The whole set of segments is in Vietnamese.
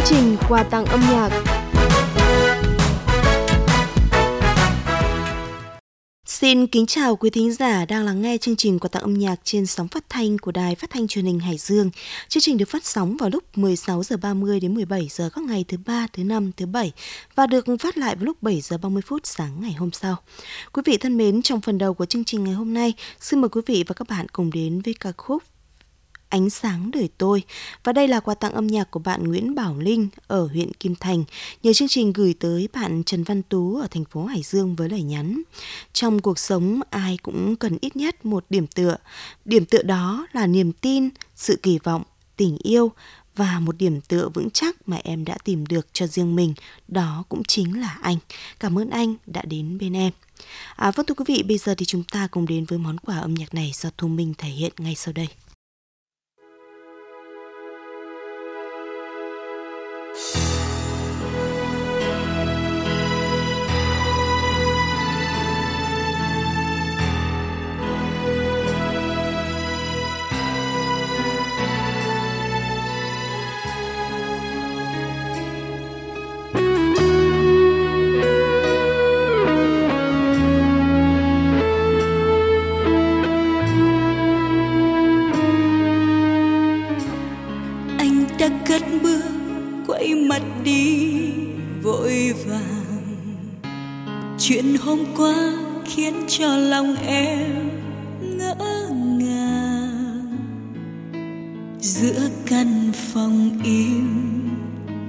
Chương trình quà tặng âm nhạc Xin kính chào quý thính giả đang lắng nghe chương trình quà tặng âm nhạc trên sóng phát thanh của Đài Phát thanh Truyền hình Hải Dương. Chương trình được phát sóng vào lúc 16 giờ 30 đến 17 giờ các ngày thứ ba, thứ năm, thứ bảy và được phát lại vào lúc 7 giờ 30 phút sáng ngày hôm sau. Quý vị thân mến, trong phần đầu của chương trình ngày hôm nay, xin mời quý vị và các bạn cùng đến với ca khúc Ánh sáng đời tôi. Và đây là quà tặng âm nhạc của bạn Nguyễn Bảo Linh ở huyện Kim Thành. Nhờ chương trình gửi tới bạn Trần Văn Tú ở thành phố Hải Dương với lời nhắn. Trong cuộc sống ai cũng cần ít nhất một điểm tựa. Điểm tựa đó là niềm tin, sự kỳ vọng, tình yêu và một điểm tựa vững chắc mà em đã tìm được cho riêng mình, đó cũng chính là anh. Cảm ơn anh đã đến bên em. À, vâng thưa quý vị, bây giờ thì chúng ta cùng đến với món quà âm nhạc này do Thu Minh thể hiện ngay sau đây.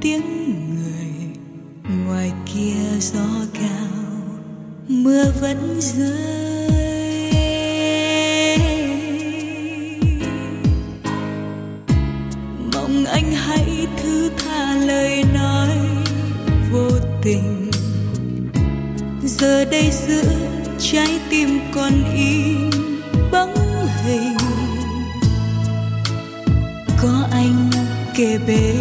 Tiếng người ngoài kia gió cao, mưa vẫn rơi. Mong anh hãy thứ tha lời nói vô tình. Giờ đây giữa trái tim còn in bóng hình. Có anh kề bên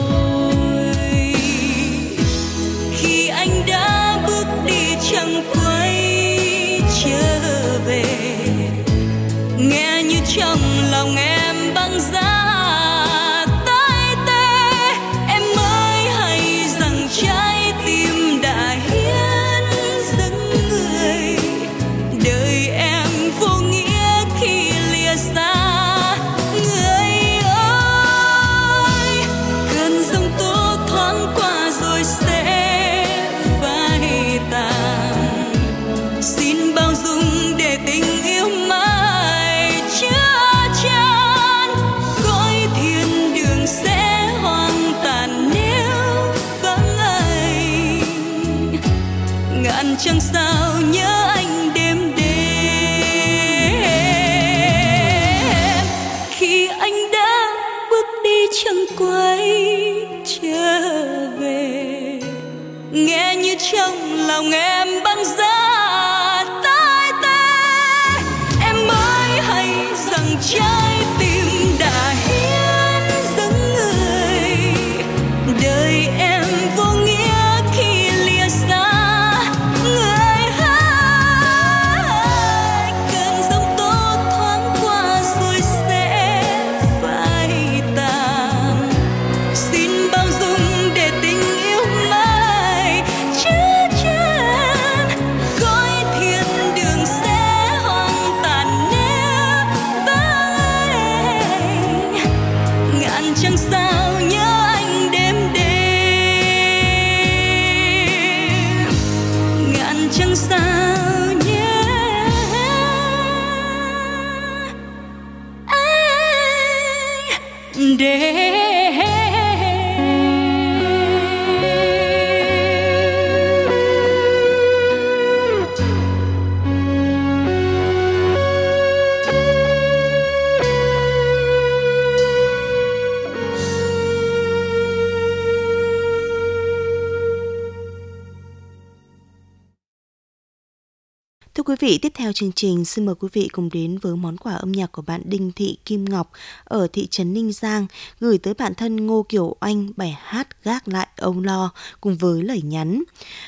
Thưa quý vị, tiếp theo chương trình xin mời quý vị cùng đến với món quà âm nhạc của bạn Đinh Thị Kim Ngọc ở thị trấn Ninh Giang gửi tới bạn thân Ngô Kiều Anh bài hát Gác lại âu lo cùng với lời nhắn.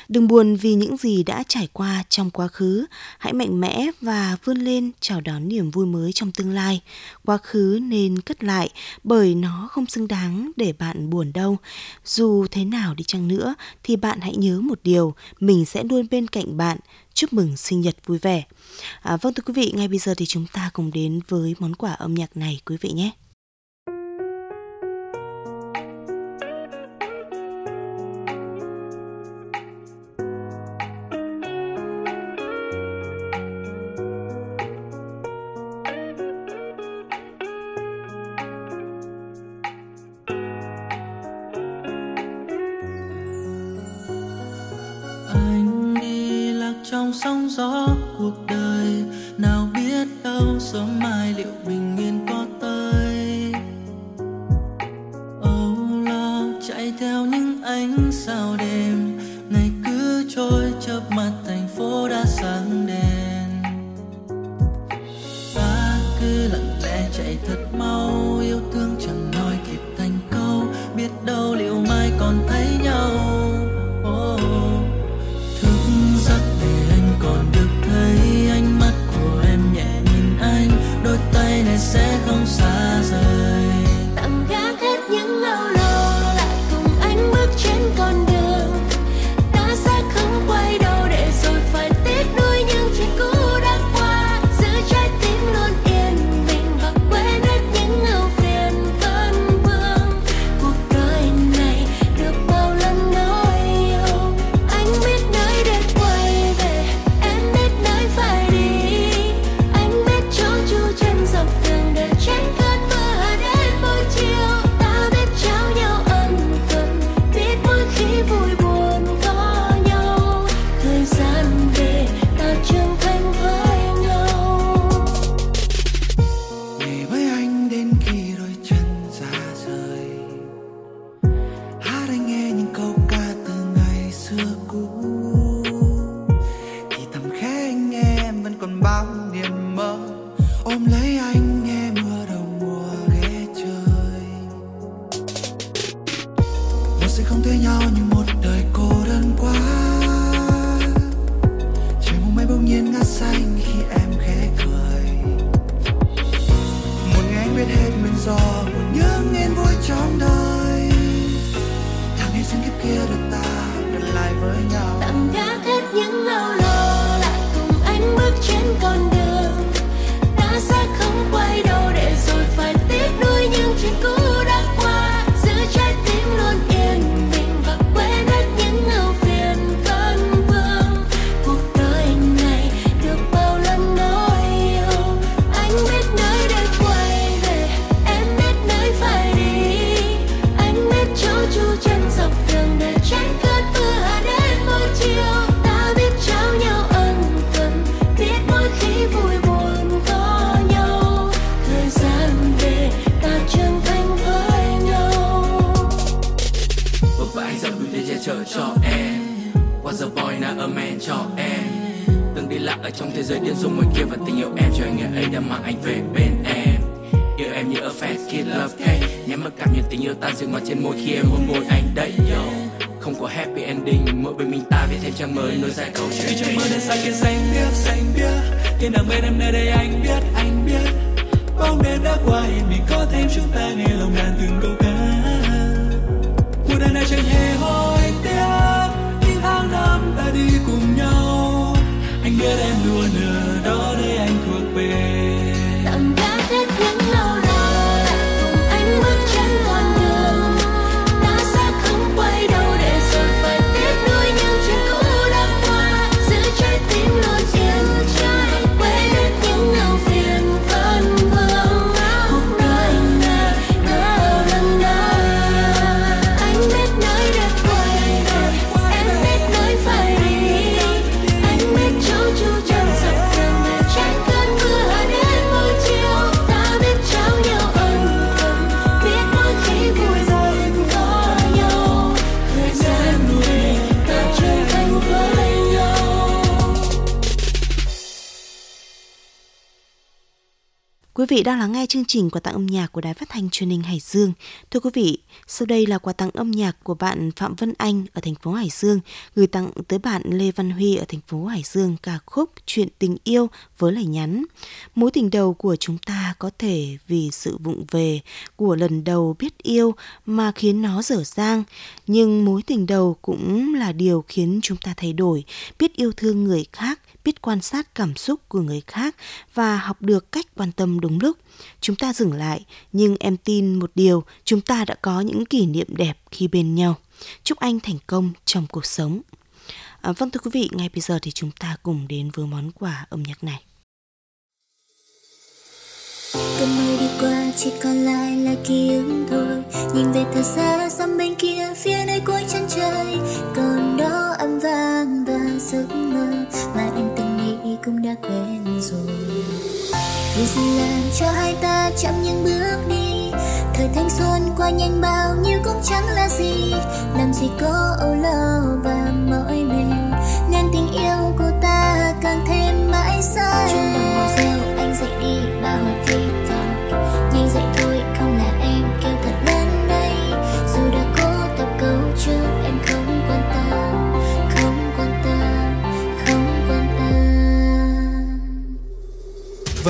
Đừng buồn vì những gì đã trải qua trong quá khứ, hãy mạnh mẽ và vươn lên chào đón niềm vui mới trong tương lai. Quá khứ nên cất lại bởi nó không xứng đáng để bạn buồn đâu. Dù thế nào đi chăng nữa thì bạn hãy nhớ một điều, mình sẽ luôn bên cạnh bạn chúc mừng sinh nhật vui vẻ. À, vâng thưa quý vị, ngay bây giờ thì chúng ta cùng đến với món quà âm nhạc này quý vị nhé. sóng gió cuộc đời. chở cho em. Was a boy, not a man, cho em. Từng đi lạc ở trong thế giới điên rồ ngoài kia Và tình yêu em cho anh ấy đã mang anh về bên em. Yêu em như a fat kid love cake. Nhắm mắt cảm nhận tình yêu tan dịu ngọt trên môi khi em hôn môi anh đấy, yo. Không có happy ending, mỗi bên mình ta viết thêm trang mới, nối dài câu chuyện. Cho mơ đến xa kia xanh biếc xanh biếc khi nào bên em nơi đây anh biết anh biết. Bóng đêm đã qua yên bình có thêm chúng ta nghe lòng đàn từng câu ca. Cuộc đời này chẳng hề hôn cùng nhau. Anh biết em luôn ở vị đang lắng nghe chương trình quà tặng âm nhạc của Đài Phát thanh Truyền hình Hải Dương. Thưa quý vị, sau đây là quà tặng âm nhạc của bạn Phạm Vân Anh ở thành phố Hải Dương gửi tặng tới bạn Lê Văn Huy ở thành phố Hải Dương ca khúc Chuyện tình yêu với lời nhắn. Mối tình đầu của chúng ta có thể vì sự vụng về của lần đầu biết yêu mà khiến nó dở dang, nhưng mối tình đầu cũng là điều khiến chúng ta thay đổi, biết yêu thương người khác, biết quan sát cảm xúc của người khác và học được cách quan tâm đúng lúc. Chúng ta dừng lại, nhưng em tin một điều, chúng ta đã có những kỷ niệm đẹp khi bên nhau. Chúc anh thành công trong cuộc sống. À, vâng thưa quý vị, ngay bây giờ thì chúng ta cùng đến với món quà âm nhạc này. cơn mưa đi qua chỉ còn lại là ký ức thôi nhìn về thật xa xăm bên kia đã quên rồi. Gì làm cho hai ta chậm những bước đi? Thời thanh xuân qua nhanh bao nhiêu cũng chẳng là gì. Làm gì có âu lo và mỏi mệt. Nên tình yêu của ta càng thêm mãi xa. Chung đồng mùa reo anh dậy đi bao hồi vi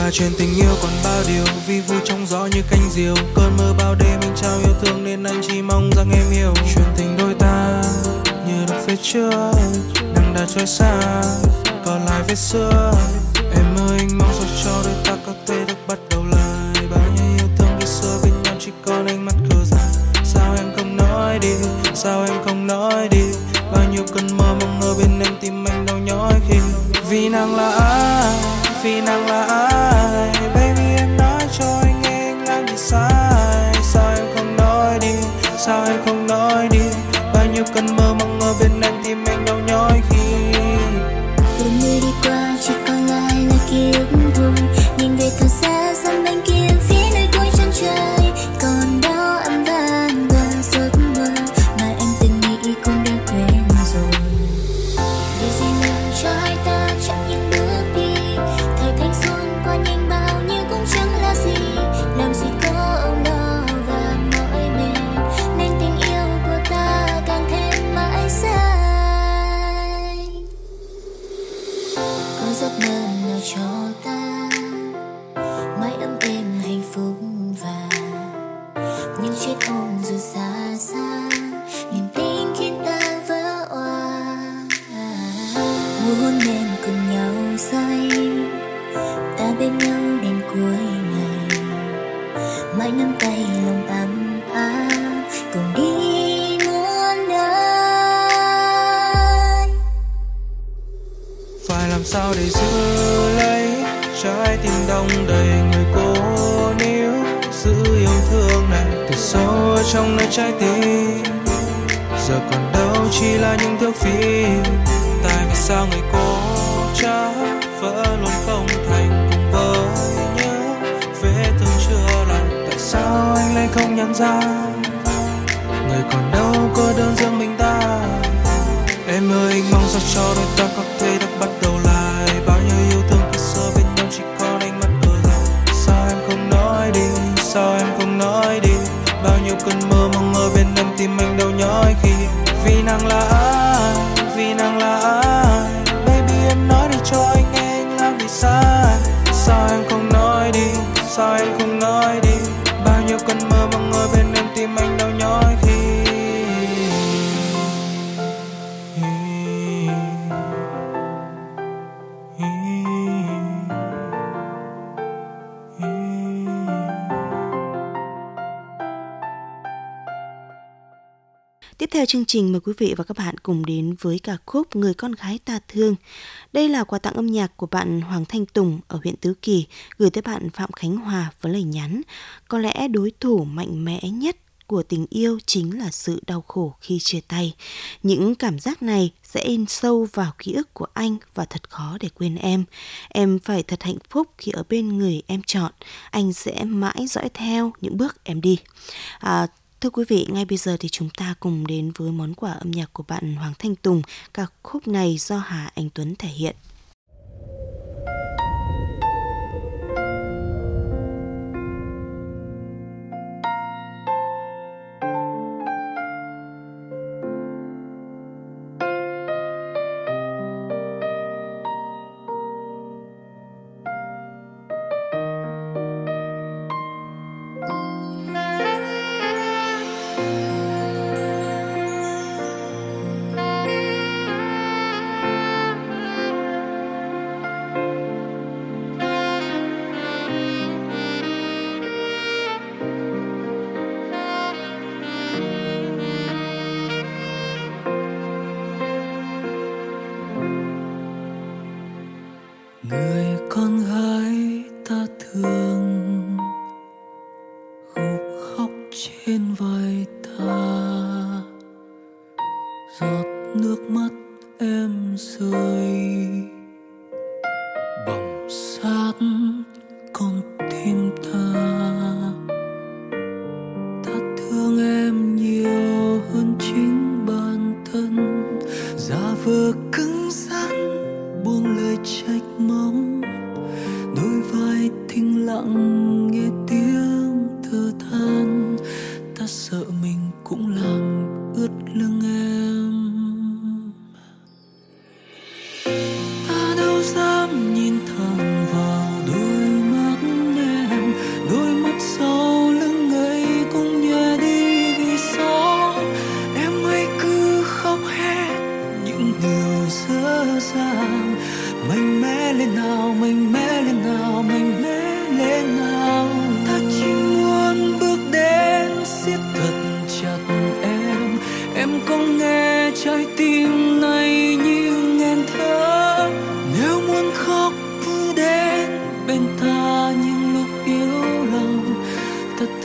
và chuyện tình yêu còn bao điều, vi vu trong gió như cánh diều. Cơn mơ bao đêm anh trao yêu thương nên anh chỉ mong rằng em hiểu. Chuyện tình đôi ta như được phía trước nắng đã trôi xa, còn lại vết xưa. Em ơi, anh mong sao cho đôi ta có thể được bắt đầu lại. Bao nhiêu yêu thương khi xưa bên nhau chỉ còn ánh mắt khờ dại sao em không nói đi, sao em không nói đi? Bao nhiêu cơn mơ mong ở bên em tim anh đau nhói khi vì nàng là ai, vì nàng là trong nơi trái tim. Giờ còn đâu chỉ là những thước phim. Tại vì sao người cố chấp vỡ luôn không thành cùng với nhớ? Vết thương chưa lành, tại sao anh lại không nhận ra? Người còn đâu cô đơn riêng mình ta? Em ơi, anh mong sao cho đôi ta có thể được bắt bao cơn mơ mong ở bên em tim anh đâu nhói khi vì nàng là ai, vì nàng là ai? Baby, em nói đi cho anh nghe, anh làm gì sai sao em không nói đi? Sao em không Tiếp theo chương trình mời quý vị và các bạn cùng đến với ca khúc Người con gái ta thương. Đây là quà tặng âm nhạc của bạn Hoàng Thanh Tùng ở huyện Tứ Kỳ gửi tới bạn Phạm Khánh Hòa với lời nhắn. Có lẽ đối thủ mạnh mẽ nhất của tình yêu chính là sự đau khổ khi chia tay. Những cảm giác này sẽ in sâu vào ký ức của anh và thật khó để quên em. Em phải thật hạnh phúc khi ở bên người em chọn. Anh sẽ mãi dõi theo những bước em đi. À, Thưa quý vị, ngay bây giờ thì chúng ta cùng đến với món quà âm nhạc của bạn Hoàng Thanh Tùng. Ca khúc này do Hà Anh Tuấn thể hiện.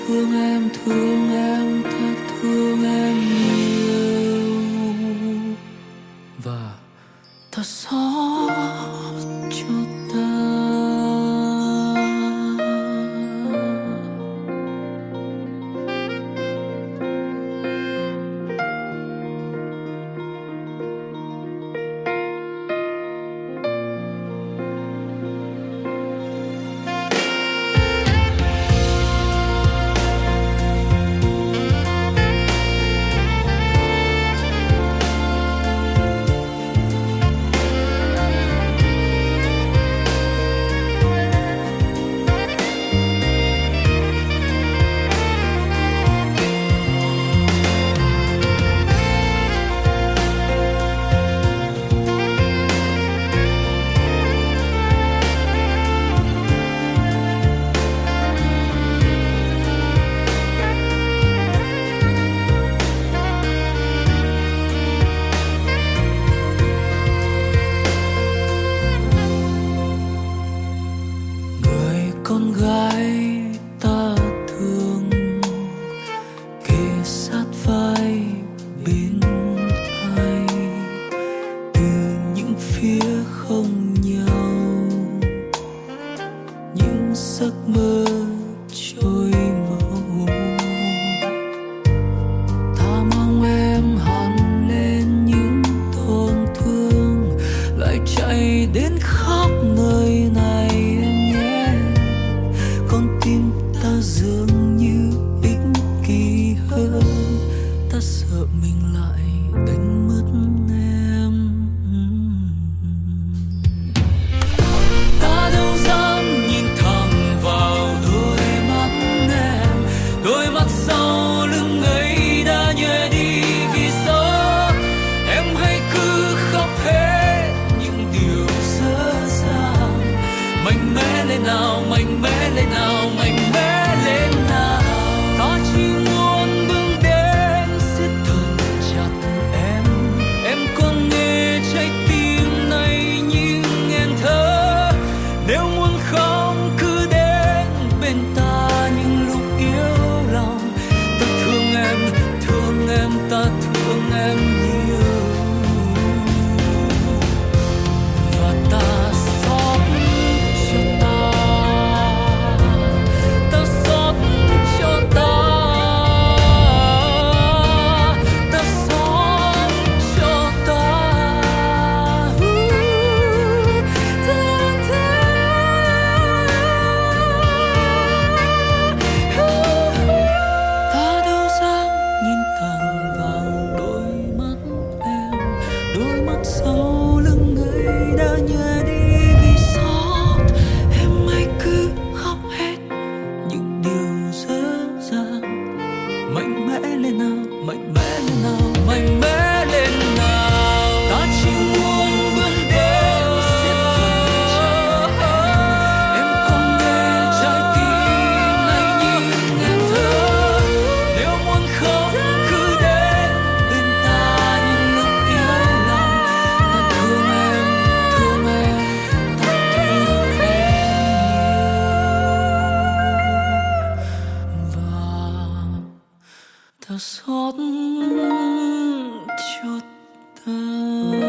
Thương em thương em thật thương em. Ta xót cho ta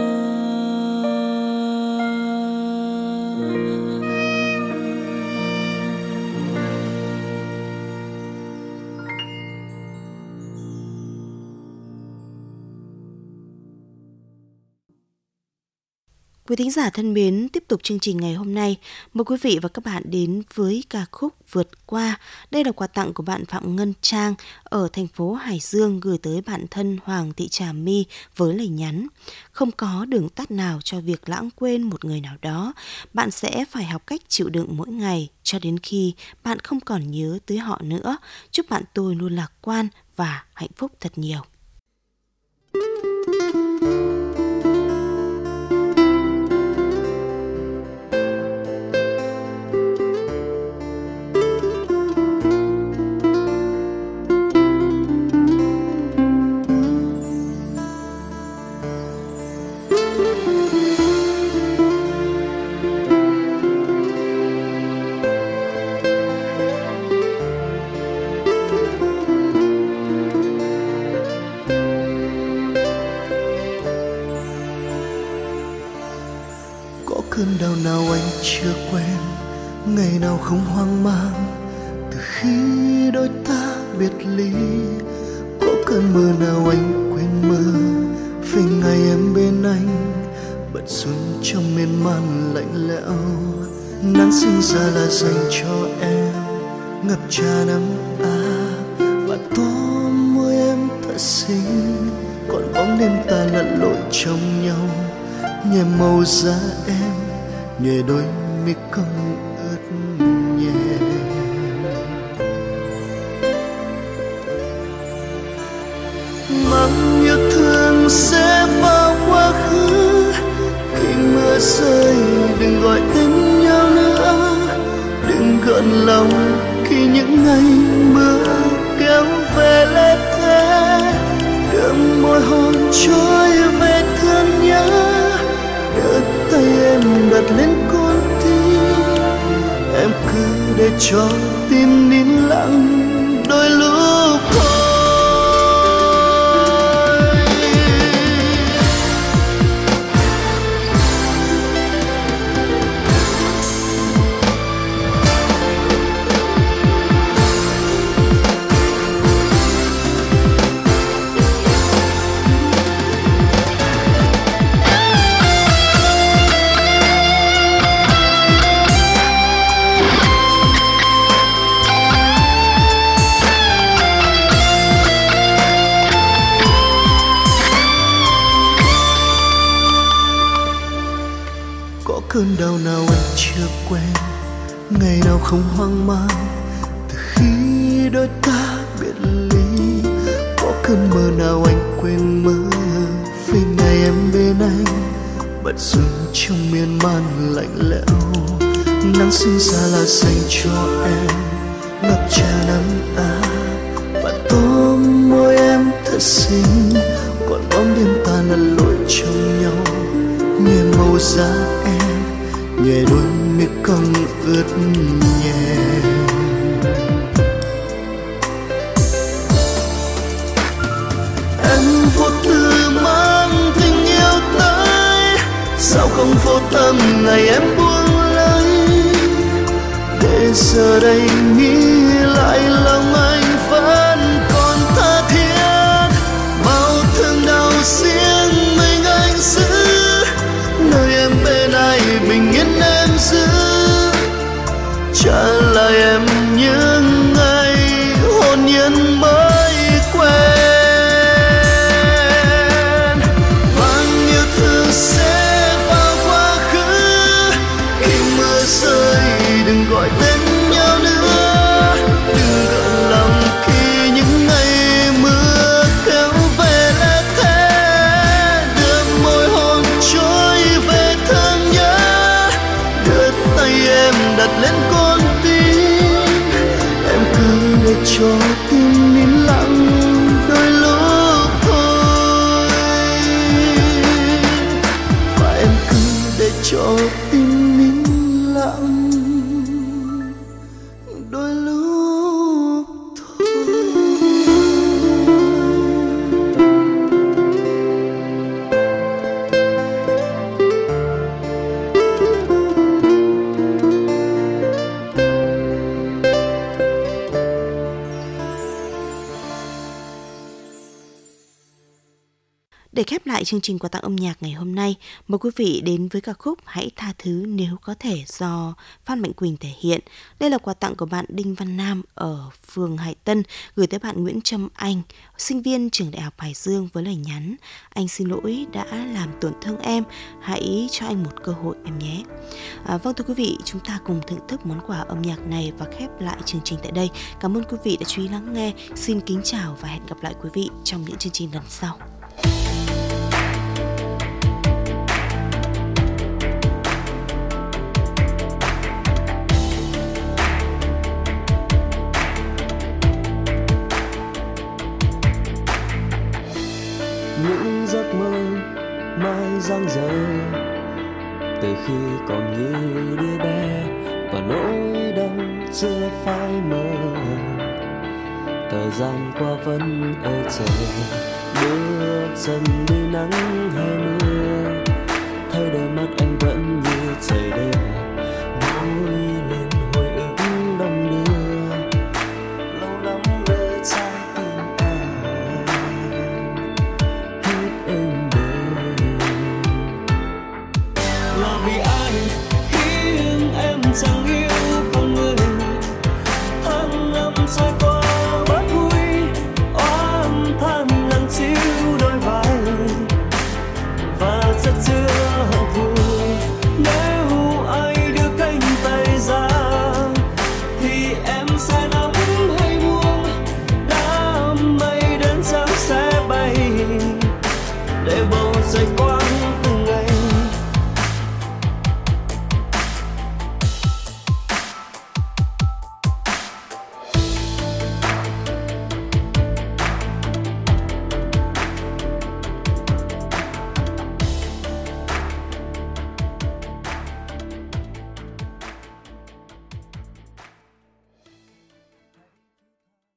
Quý thính giả thân mến, tiếp tục chương trình ngày hôm nay, mời quý vị và các bạn đến với ca khúc Vượt qua. Đây là quà tặng của bạn Phạm Ngân Trang ở thành phố Hải Dương gửi tới bạn thân Hoàng Thị Trà My với lời nhắn. Không có đường tắt nào cho việc lãng quên một người nào đó. Bạn sẽ phải học cách chịu đựng mỗi ngày cho đến khi bạn không còn nhớ tới họ nữa. Chúc bạn tôi luôn lạc quan và hạnh phúc thật nhiều. Ra em nhẹ đôi mi cong ướt nhẹ. Mang yêu thương sẽ vào quá khứ, khi mưa rơi đừng gọi tên nhau nữa. Đừng gợn lòng khi những ngày mưa kéo về lê thế đượm môi hôn trôi về thương nhớ đỡ tay em đặt lên con tim. Em cứ để cho tim nín lặng, đôi lúc ngày nào không hoang mang, từ khi đôi ta biệt ly, có cơn mơ nào anh quên mơ? Về ngày em bên anh bật rừng trong miên man lạnh lẽo. Nắng sinh ra là dành cho em, ngập tràn nắng á và tóm môi em thật xinh, còn bóng đêm ta là lỗi trong nhau. Nhẹ màu da em nhẹ đôi mi cong ướt nhẹ em vô tư mang tình yêu tới, sao không vô tâm ngày em buông lơi? Để giờ đây nghĩ lại lòng để cho tim nín lặng đôi lúc thôi và em cứ để cho chương trình quà tặng âm nhạc ngày hôm nay, mời quý vị đến với ca khúc Hãy tha thứ nếu có thể do Phan Mạnh Quỳnh thể hiện. Đây là quà tặng của bạn Đinh Văn Nam ở phường Hải Tân gửi tới bạn Nguyễn Trâm Anh, sinh viên trường Đại học Hải Dương với lời nhắn Anh xin lỗi đã làm tổn thương em, hãy cho anh một cơ hội em nhé. À, vâng thưa quý vị, chúng ta cùng thưởng thức món quà âm nhạc này và khép lại chương trình tại đây. Cảm ơn quý vị đã chú ý lắng nghe. Xin kính chào và hẹn gặp lại quý vị trong những chương trình lần sau. Còn như đứa bé và nỗi đau chưa phai mờ. Thời gian qua vẫn ở chờ bước dần đi nắng hay mưa. Thấy đôi mắt anh vẫn như trời đêm, vui